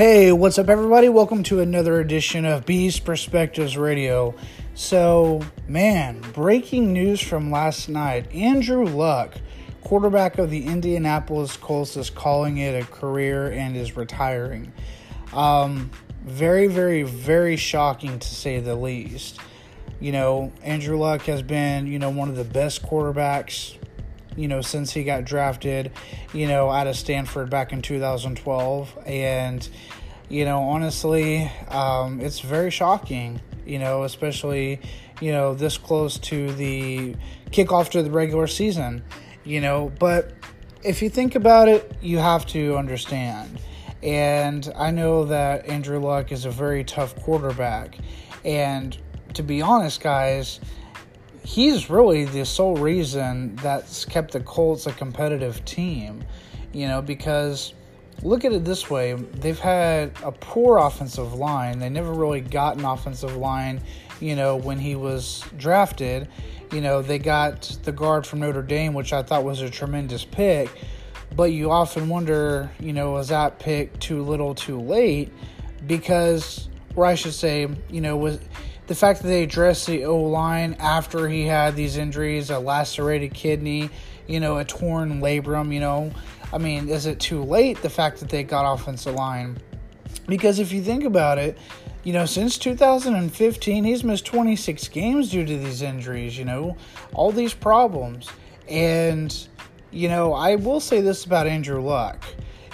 Hey, what's up, everybody? Welcome to another edition of Beast Perspectives Radio. So, man, breaking news from last night Andrew Luck, quarterback of the Indianapolis Colts, is calling it a career and is retiring. Um, very, very, very shocking to say the least. You know, Andrew Luck has been, you know, one of the best quarterbacks you know, since he got drafted, you know, out of Stanford back in 2012. And, you know, honestly, um, it's very shocking, you know, especially, you know, this close to the kickoff to the regular season, you know. But if you think about it, you have to understand. And I know that Andrew Luck is a very tough quarterback. And to be honest, guys, he's really the sole reason that's kept the Colts a competitive team, you know, because look at it this way they've had a poor offensive line. They never really got an offensive line, you know, when he was drafted. You know, they got the guard from Notre Dame, which I thought was a tremendous pick. But you often wonder, you know, was that pick too little too late? Because, or I should say, you know, was the fact that they addressed the O line after he had these injuries, a lacerated kidney, you know, a torn labrum, you know. I mean, is it too late the fact that they got offensive line? Because if you think about it, you know, since 2015, he's missed 26 games due to these injuries, you know, all these problems. And, you know, I will say this about Andrew Luck.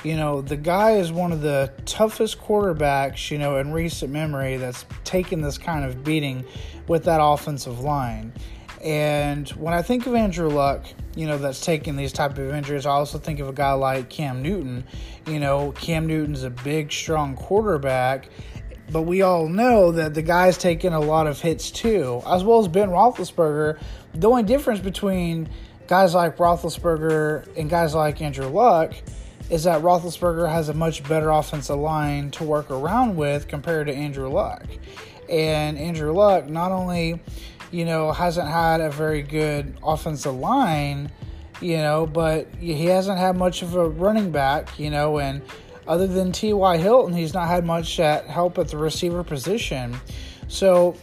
You know, the guy is one of the toughest quarterbacks, you know, in recent memory that's taken this kind of beating with that offensive line. And when I think of Andrew Luck, you know, that's taking these type of injuries, I also think of a guy like Cam Newton. You know, Cam Newton's a big, strong quarterback, but we all know that the guy's taking a lot of hits too, as well as Ben Roethlisberger. The only difference between guys like Roethlisberger and guys like Andrew Luck is that Roethlisberger has a much better offensive line to work around with compared to Andrew Luck. And Andrew Luck not only, you know, hasn't had a very good offensive line, you know, but he hasn't had much of a running back, you know, and other than T.Y. Hilton, he's not had much help at the receiver position. So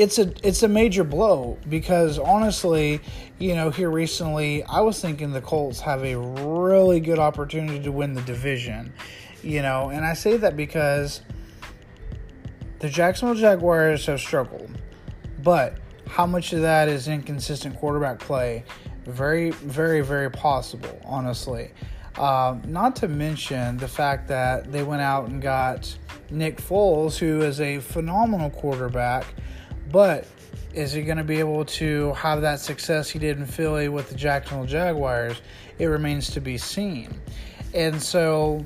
it's a it's a major blow because honestly, you know, here recently, I was thinking the Colts have a really good opportunity to win the division. You know, and I say that because the Jacksonville Jaguars have struggled. But how much of that is inconsistent quarterback play? Very, very, very possible, honestly. Um, not to mention the fact that they went out and got Nick Foles, who is a phenomenal quarterback but is he going to be able to have that success he did in Philly with the Jacksonville Jaguars? It remains to be seen. And so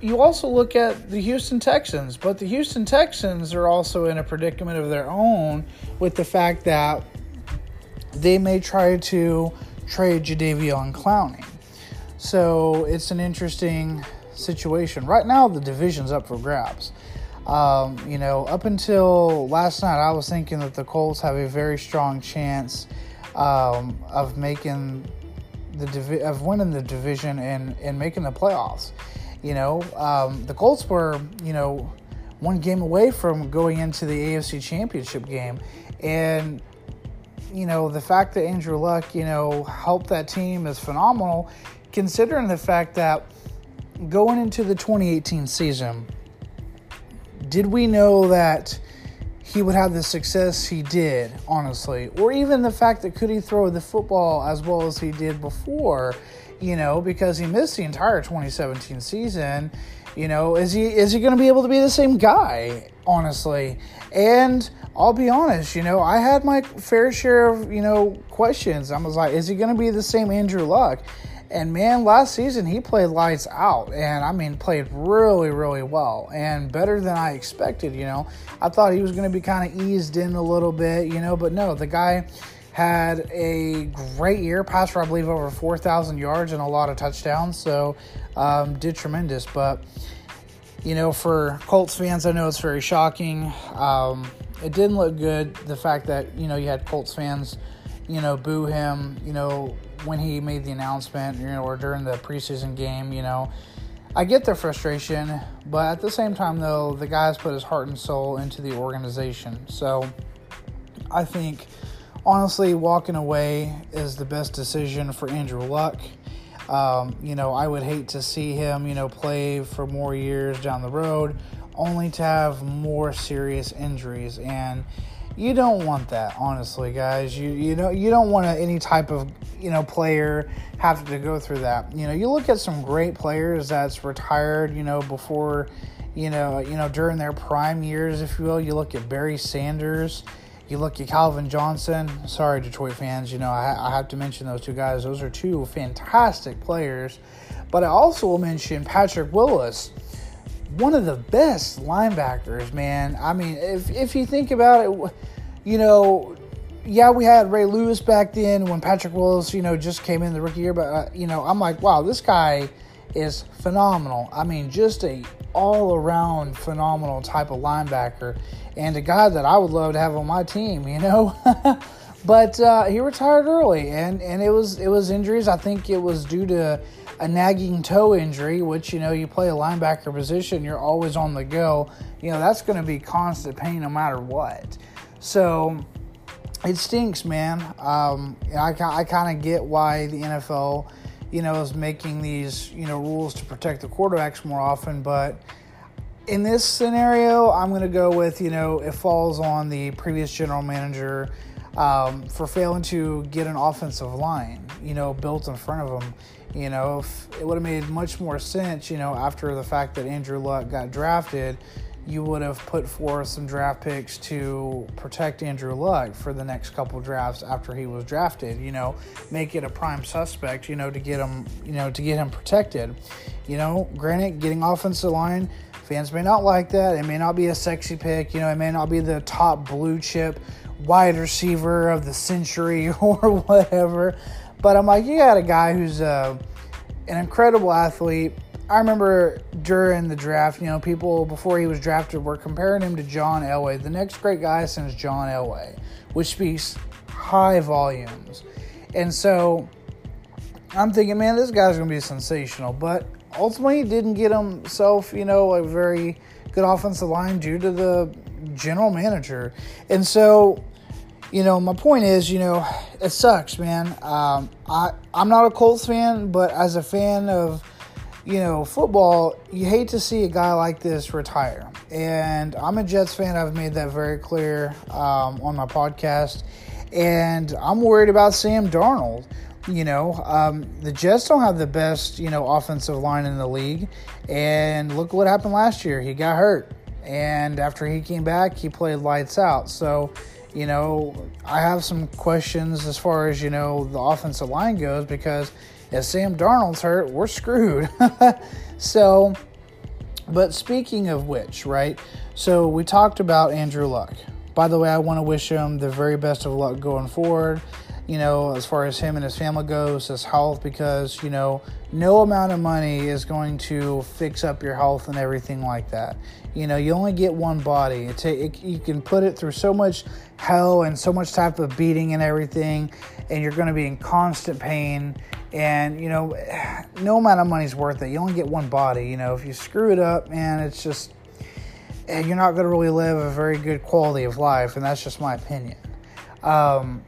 you also look at the Houston Texans, but the Houston Texans are also in a predicament of their own with the fact that they may try to trade Jadeveon Clowney. So it's an interesting situation. Right now, the division's up for grabs. Um, you know, up until last night, I was thinking that the Colts have a very strong chance um, of making the divi- of winning the division and and making the playoffs. You know, um, the Colts were you know one game away from going into the AFC Championship game, and you know the fact that Andrew Luck you know helped that team is phenomenal, considering the fact that going into the 2018 season did we know that he would have the success he did, honestly? Or even the fact that could he throw the football as well as he did before, you know, because he missed the entire 2017 season. You know, is he is he going to be able to be the same guy, honestly? And I'll be honest, you know, I had my fair share of, you know, questions. I was like, is he going to be the same Andrew Luck? And man, last season he played lights out, and I mean, played really, really well, and better than I expected. You know, I thought he was going to be kind of eased in a little bit, you know, but no, the guy had a great year, passed for I believe over 4,000 yards and a lot of touchdowns, so um, did tremendous. But you know, for Colts fans, I know it's very shocking. Um, it didn't look good. The fact that you know you had Colts fans, you know, boo him, you know when he made the announcement, you know, or during the preseason game, you know, I get their frustration, but at the same time, though, the guy's put his heart and soul into the organization. So I think, honestly, walking away is the best decision for Andrew Luck. Um, you know, I would hate to see him, you know, play for more years down the road, only to have more serious injuries. And you don't want that, honestly, guys. You you know you don't want any type of you know player have to go through that. You know, you look at some great players that's retired, you know, before, you know, you know during their prime years, if you will. You look at Barry Sanders. You look at Calvin Johnson. Sorry, Detroit fans. You know, I, I have to mention those two guys. Those are two fantastic players. But I also will mention Patrick Willis one of the best linebackers, man. I mean, if if you think about it, you know, yeah, we had Ray Lewis back then when Patrick Willis, you know, just came in the rookie year, but uh, you know, I'm like, wow, this guy is phenomenal. I mean, just a all around phenomenal type of linebacker, and a guy that I would love to have on my team, you know. but uh, he retired early, and and it was it was injuries. I think it was due to a nagging toe injury, which you know you play a linebacker position, you're always on the go. You know that's going to be constant pain no matter what. So it stinks, man. Um, I I kind of get why the NFL, you know, is making these you know rules to protect the quarterbacks more often, but in this scenario, I'm going to go with you know it falls on the previous general manager um, for failing to get an offensive line, you know, built in front of them. You know, it would have made much more sense, you know, after the fact that Andrew Luck got drafted, you would have put forth some draft picks to protect Andrew Luck for the next couple drafts after he was drafted. You know, make it a prime suspect. You know, to get him, you know, to get him protected. You know, granted, getting offensive line, fans may not like that. It may not be a sexy pick. You know, it may not be the top blue chip wide receiver of the century or whatever. But I'm like, you got a guy who's uh, an incredible athlete. I remember during the draft, you know, people before he was drafted were comparing him to John Elway, the next great guy since John Elway, which speaks high volumes. And so I'm thinking, man, this guy's going to be sensational. But ultimately, he didn't get himself, you know, a very good offensive line due to the general manager. And so you know, my point is, you know, it sucks, man. Um, I I'm not a Colts fan, but as a fan of, you know, football, you hate to see a guy like this retire. And I'm a Jets fan. I've made that very clear um, on my podcast. And I'm worried about Sam Darnold. You know, um, the Jets don't have the best, you know, offensive line in the league. And look what happened last year. He got hurt. And after he came back, he played lights out. So, you know, I have some questions as far as, you know, the offensive line goes because if Sam Darnold's hurt, we're screwed. so, but speaking of which, right? So we talked about Andrew Luck. By the way, I want to wish him the very best of luck going forward you know, as far as him and his family goes, his health, because, you know, no amount of money is going to fix up your health and everything like that. You know, you only get one body. It, you can put it through so much hell and so much type of beating and everything, and you're going to be in constant pain. And, you know, no amount of money is worth it. You only get one body. You know, if you screw it up, man, it's just, eh, you're not going to really live a very good quality of life. And that's just my opinion. Um,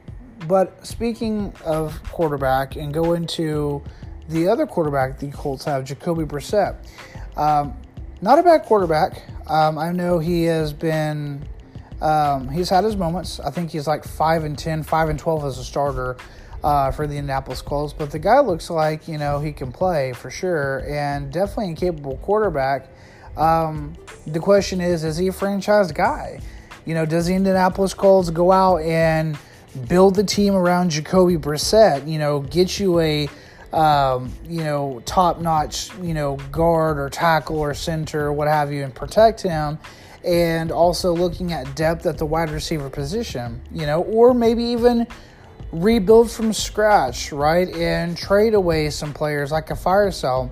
but speaking of quarterback, and go into the other quarterback the Colts have, Jacoby Brissett. Um, not a bad quarterback. Um, I know he has been. Um, he's had his moments. I think he's like five and 10, 5 and twelve as a starter uh, for the Indianapolis Colts. But the guy looks like you know he can play for sure, and definitely a capable quarterback. Um, the question is, is he a franchise guy? You know, does the Indianapolis Colts go out and build the team around Jacoby Brissett. You know, get you a um, you know top notch you know guard or tackle or center or what have you, and protect him. And also looking at depth at the wide receiver position, you know, or maybe even rebuild from scratch, right? And trade away some players like a fire sale.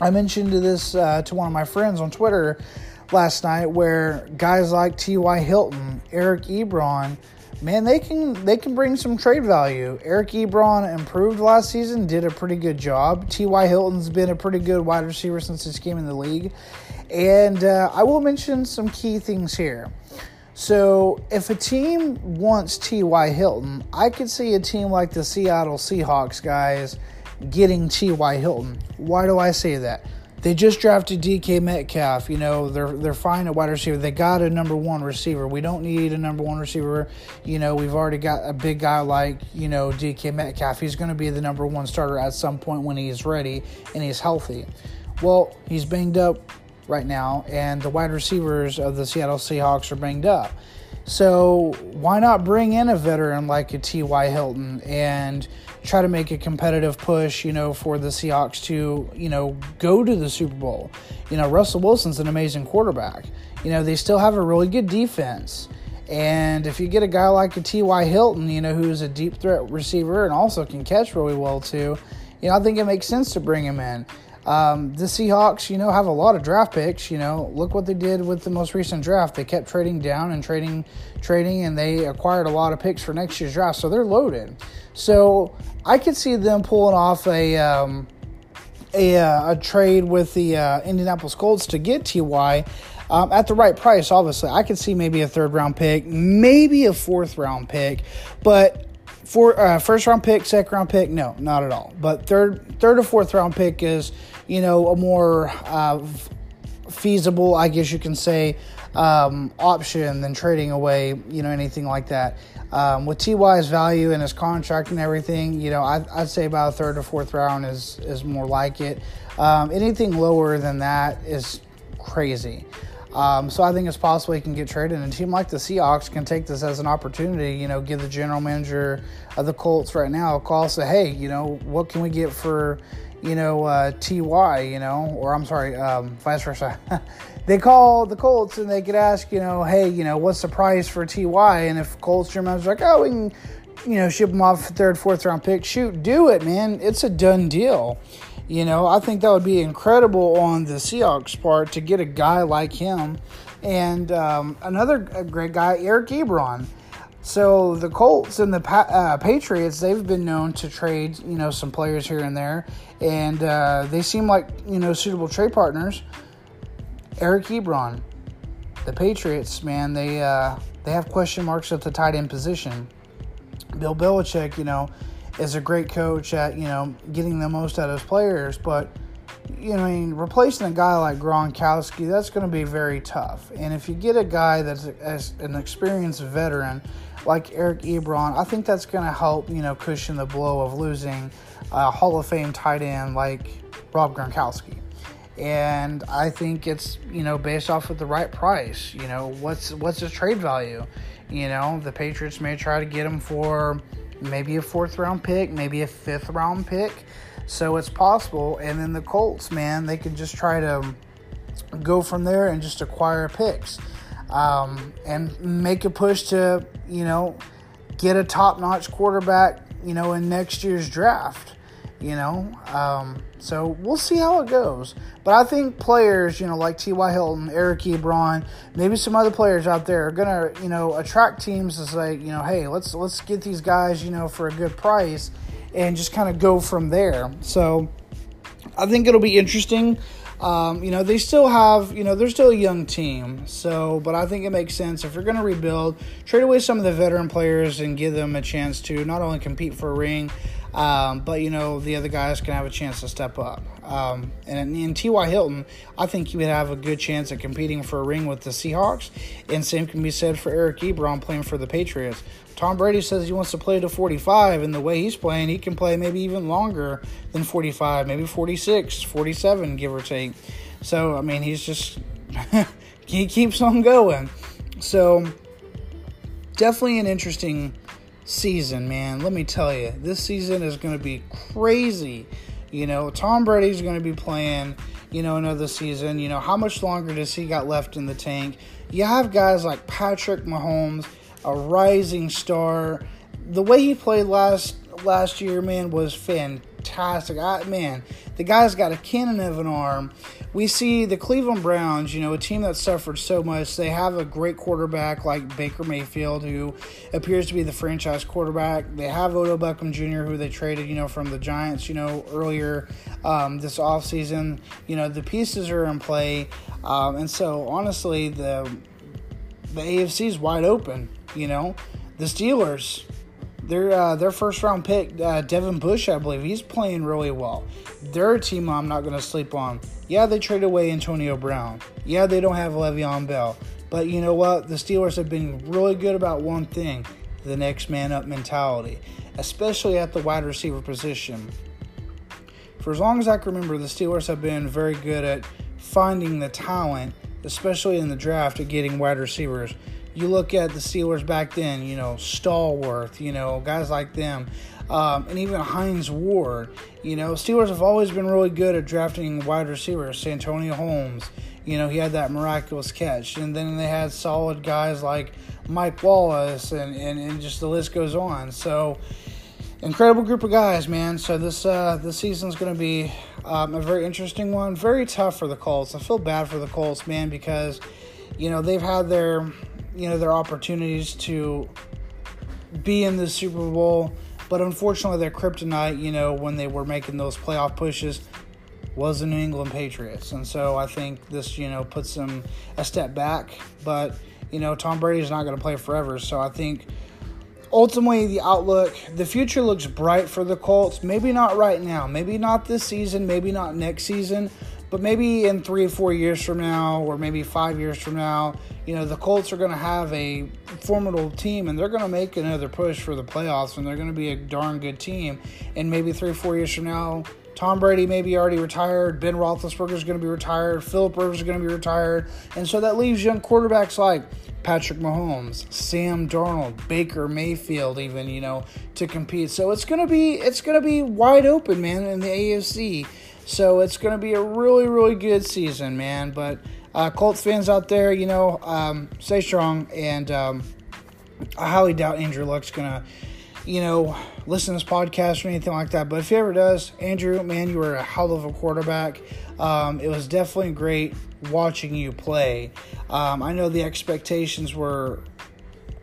I mentioned this uh, to one of my friends on Twitter last night where guys like T.Y. Hilton, Eric Ebron, man, they can they can bring some trade value. Eric Ebron improved last season, did a pretty good job. T.Y. Hilton's been a pretty good wide receiver since he came in the league. And uh, I will mention some key things here. So, if a team wants T.Y. Hilton, I could see a team like the Seattle Seahawks guys getting T.Y. Hilton. Why do I say that? They just drafted DK Metcalf. You know, they're they're fine at wide receiver. They got a number one receiver. We don't need a number one receiver. You know, we've already got a big guy like, you know, DK Metcalf. He's going to be the number one starter at some point when he's ready and he's healthy. Well, he's banged up right now, and the wide receivers of the Seattle Seahawks are banged up. So why not bring in a veteran like a T.Y. Hilton and try to make a competitive push, you know, for the Seahawks to, you know, go to the Super Bowl. You know, Russell Wilson's an amazing quarterback. You know, they still have a really good defense. And if you get a guy like a T.Y. Hilton, you know, who's a deep threat receiver and also can catch really well too, you know, I think it makes sense to bring him in. Um, the Seahawks, you know, have a lot of draft picks. You know, look what they did with the most recent draft. They kept trading down and trading, trading, and they acquired a lot of picks for next year's draft. So they're loaded. So I could see them pulling off a um, a, uh, a, trade with the uh, Indianapolis Colts to get Ty. Um, at the right price, obviously, I could see maybe a third round pick, maybe a fourth round pick, but for uh, first round pick, second round pick, no, not at all. But third, third or fourth round pick is you know, a more uh, feasible, I guess you can say, um, option than trading away, you know, anything like that. Um, with Ty's value and his contract and everything, you know, I'd, I'd, say about a third or fourth round is is more like it. Um, anything lower than that is crazy. Um, so I think it's possible he can get traded. And a team like the Seahawks can take this as an opportunity, you know, give the general manager of the Colts right now a call, say, hey, you know, what can we get for, you know, uh, TY, you know, or I'm sorry, um, vice versa. they call the Colts and they could ask, you know, hey, you know, what's the price for TY? And if Colts general manager's like, oh, we can, you know, ship them off third, fourth round pick, shoot, do it, man. It's a done deal. You know, I think that would be incredible on the Seahawks part to get a guy like him. And um, another great guy, Eric Ebron. So the Colts and the uh, Patriots, they've been known to trade, you know, some players here and there, and uh, they seem like you know suitable trade partners. Eric Ebron, the Patriots, man, they uh, they have question marks at the tight end position. Bill Belichick, you know, is a great coach at you know getting the most out of his players, but you know, I mean, replacing a guy like Gronkowski, that's going to be very tough. And if you get a guy that's an experienced veteran like Eric Ebron, I think that's going to help, you know, cushion the blow of losing a Hall of Fame tight end like Rob Gronkowski. And I think it's, you know, based off of the right price. You know, what's what's his trade value? You know, the Patriots may try to get him for maybe a fourth round pick, maybe a fifth round pick. So it's possible. And then the Colts, man, they can just try to go from there and just acquire picks um, and make a push to, you know, get a top notch quarterback, you know, in next year's draft, you know. Um, so we'll see how it goes. But I think players, you know, like T.Y. Hilton, Eric Ebron, maybe some other players out there are gonna, you know, attract teams to say, you know, hey, let's let's get these guys, you know, for a good price and just kind of go from there. So I think it'll be interesting. Um, you know, they still have, you know, they're still a young team. So, but I think it makes sense if you're going to rebuild, trade away some of the veteran players and give them a chance to not only compete for a ring, um, but you know the other guys can have a chance to step up. Um, and in T.Y. Hilton, I think he would have a good chance at competing for a ring with the Seahawks. And same can be said for Eric Ebron playing for the Patriots. Tom Brady says he wants to play to 45, and the way he's playing, he can play maybe even longer than 45, maybe 46, 47, give or take. So, I mean, he's just, he keeps on going. So, definitely an interesting season, man. Let me tell you, this season is going to be crazy. You know, Tom Brady's going to be playing, you know, another season. You know, how much longer does he got left in the tank? You have guys like Patrick Mahomes, a rising star. The way he played last last year, man, was fantastic fantastic. I, man, the guy's got a cannon of an arm. We see the Cleveland Browns, you know, a team that suffered so much. They have a great quarterback like Baker Mayfield, who appears to be the franchise quarterback. They have Odell Beckham Jr., who they traded, you know, from the Giants, you know, earlier um, this offseason. You know, the pieces are in play. Um, and so, honestly, the the AFC is wide open. You know, the Steelers, their uh, their first round pick, uh, Devin Bush, I believe, he's playing really well. They're a team I'm not going to sleep on. Yeah, they traded away Antonio Brown. Yeah, they don't have Le'Veon Bell. But you know what? The Steelers have been really good about one thing the next man up mentality, especially at the wide receiver position. For as long as I can remember, the Steelers have been very good at finding the talent, especially in the draft, at getting wide receivers. You look at the Steelers back then, you know, Stallworth, you know, guys like them, um, and even Hines Ward. You know, Steelers have always been really good at drafting wide receivers. Santonio Holmes, you know, he had that miraculous catch. And then they had solid guys like Mike Wallace, and, and, and just the list goes on. So, incredible group of guys, man. So this uh, this season's going to be um, a very interesting one, very tough for the Colts. I feel bad for the Colts, man, because you know they've had their you know their opportunities to be in the Super Bowl, but unfortunately their kryptonite, you know, when they were making those playoff pushes, was the New England Patriots, and so I think this you know puts them a step back. But you know Tom Brady is not going to play forever, so I think ultimately the outlook the future looks bright for the colts maybe not right now maybe not this season maybe not next season but maybe in three or four years from now or maybe five years from now you know the colts are going to have a formidable team and they're going to make another push for the playoffs and they're going to be a darn good team and maybe three or four years from now Tom Brady may be already retired. Ben Roethlisberger is going to be retired. Philip Rivers is going to be retired. And so that leaves young quarterbacks like Patrick Mahomes, Sam Darnold, Baker Mayfield, even you know, to compete. So it's gonna be it's gonna be wide open, man, in the AFC. So it's gonna be a really really good season, man. But uh, Colts fans out there, you know, um, stay strong, and um, I highly doubt Andrew Luck's gonna, you know, listen to this podcast or anything like that. But if he ever does, Andrew, man, you were a hell of a quarterback. Um, it was definitely great watching you play. Um, I know the expectations were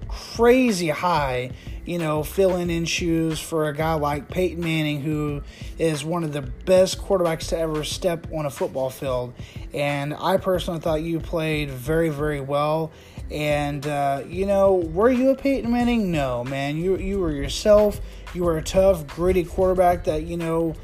crazy high, you know, filling in shoes for a guy like Peyton Manning, who is one of the best quarterbacks to ever step on a football field. And I personally thought you played very, very well. And uh, you know, were you a Peyton Manning? No, man. You you were yourself. You were a tough, gritty quarterback that you know,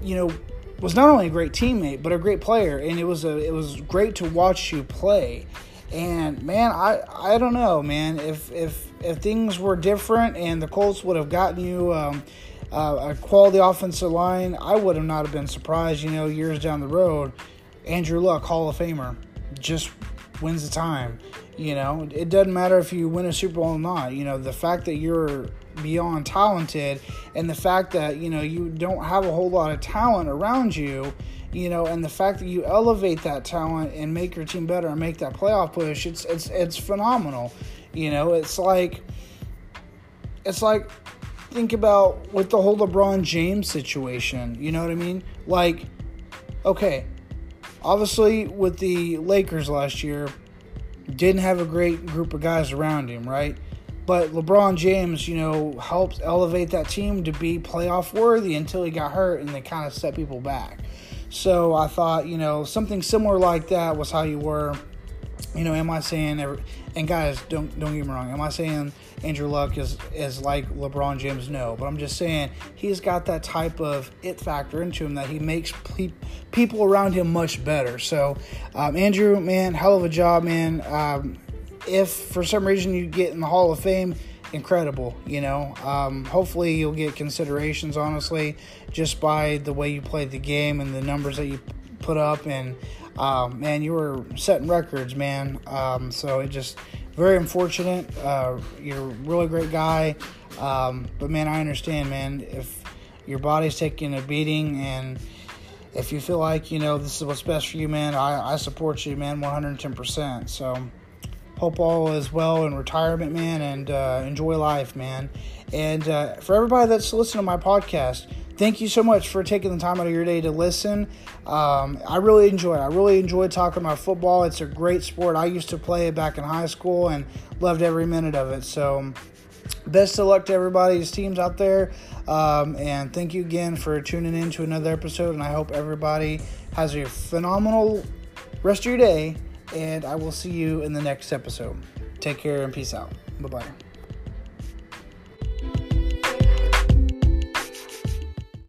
you know, was not only a great teammate but a great player, and it was a it was great to watch you play. And man, I I don't know, man. If if if things were different and the Colts would have gotten you um, uh, a quality offensive line, I would have not have been surprised. You know, years down the road, Andrew Luck, Hall of Famer, just wins the time. You know, it doesn't matter if you win a Super Bowl or not. You know, the fact that you're beyond talented and the fact that, you know, you don't have a whole lot of talent around you, you know, and the fact that you elevate that talent and make your team better and make that playoff push, it's it's it's phenomenal. You know, it's like it's like think about with the whole LeBron James situation, you know what I mean? Like okay, obviously with the Lakers last year, didn't have a great group of guys around him, right? But LeBron James, you know, helped elevate that team to be playoff worthy until he got hurt and they kind of set people back. So I thought, you know, something similar like that was how you were. You know, am I saying every, and guys, don't don't get me wrong. Am I saying Andrew Luck is is like LeBron James? No, but I'm just saying he's got that type of it factor into him that he makes pe- people around him much better. So, um, Andrew, man, hell of a job, man. Um, if for some reason you get in the Hall of Fame, incredible. You know, um, hopefully you'll get considerations. Honestly, just by the way you played the game and the numbers that you put up and um, man, you were setting records, man. Um, so it just very unfortunate. Uh, you're a really great guy, um, but man, I understand, man. If your body's taking a beating and if you feel like you know this is what's best for you, man, I, I support you, man, 110%. So hope all is well in retirement, man, and uh, enjoy life, man. And uh, for everybody that's listening to my podcast, thank you so much for taking the time out of your day to listen. Um, I really enjoy it. I really enjoy talking about football. It's a great sport. I used to play it back in high school and loved every minute of it. So, best of luck to everybody's teams out there. Um, and thank you again for tuning in to another episode. And I hope everybody has a phenomenal rest of your day. And I will see you in the next episode. Take care and peace out. Bye bye.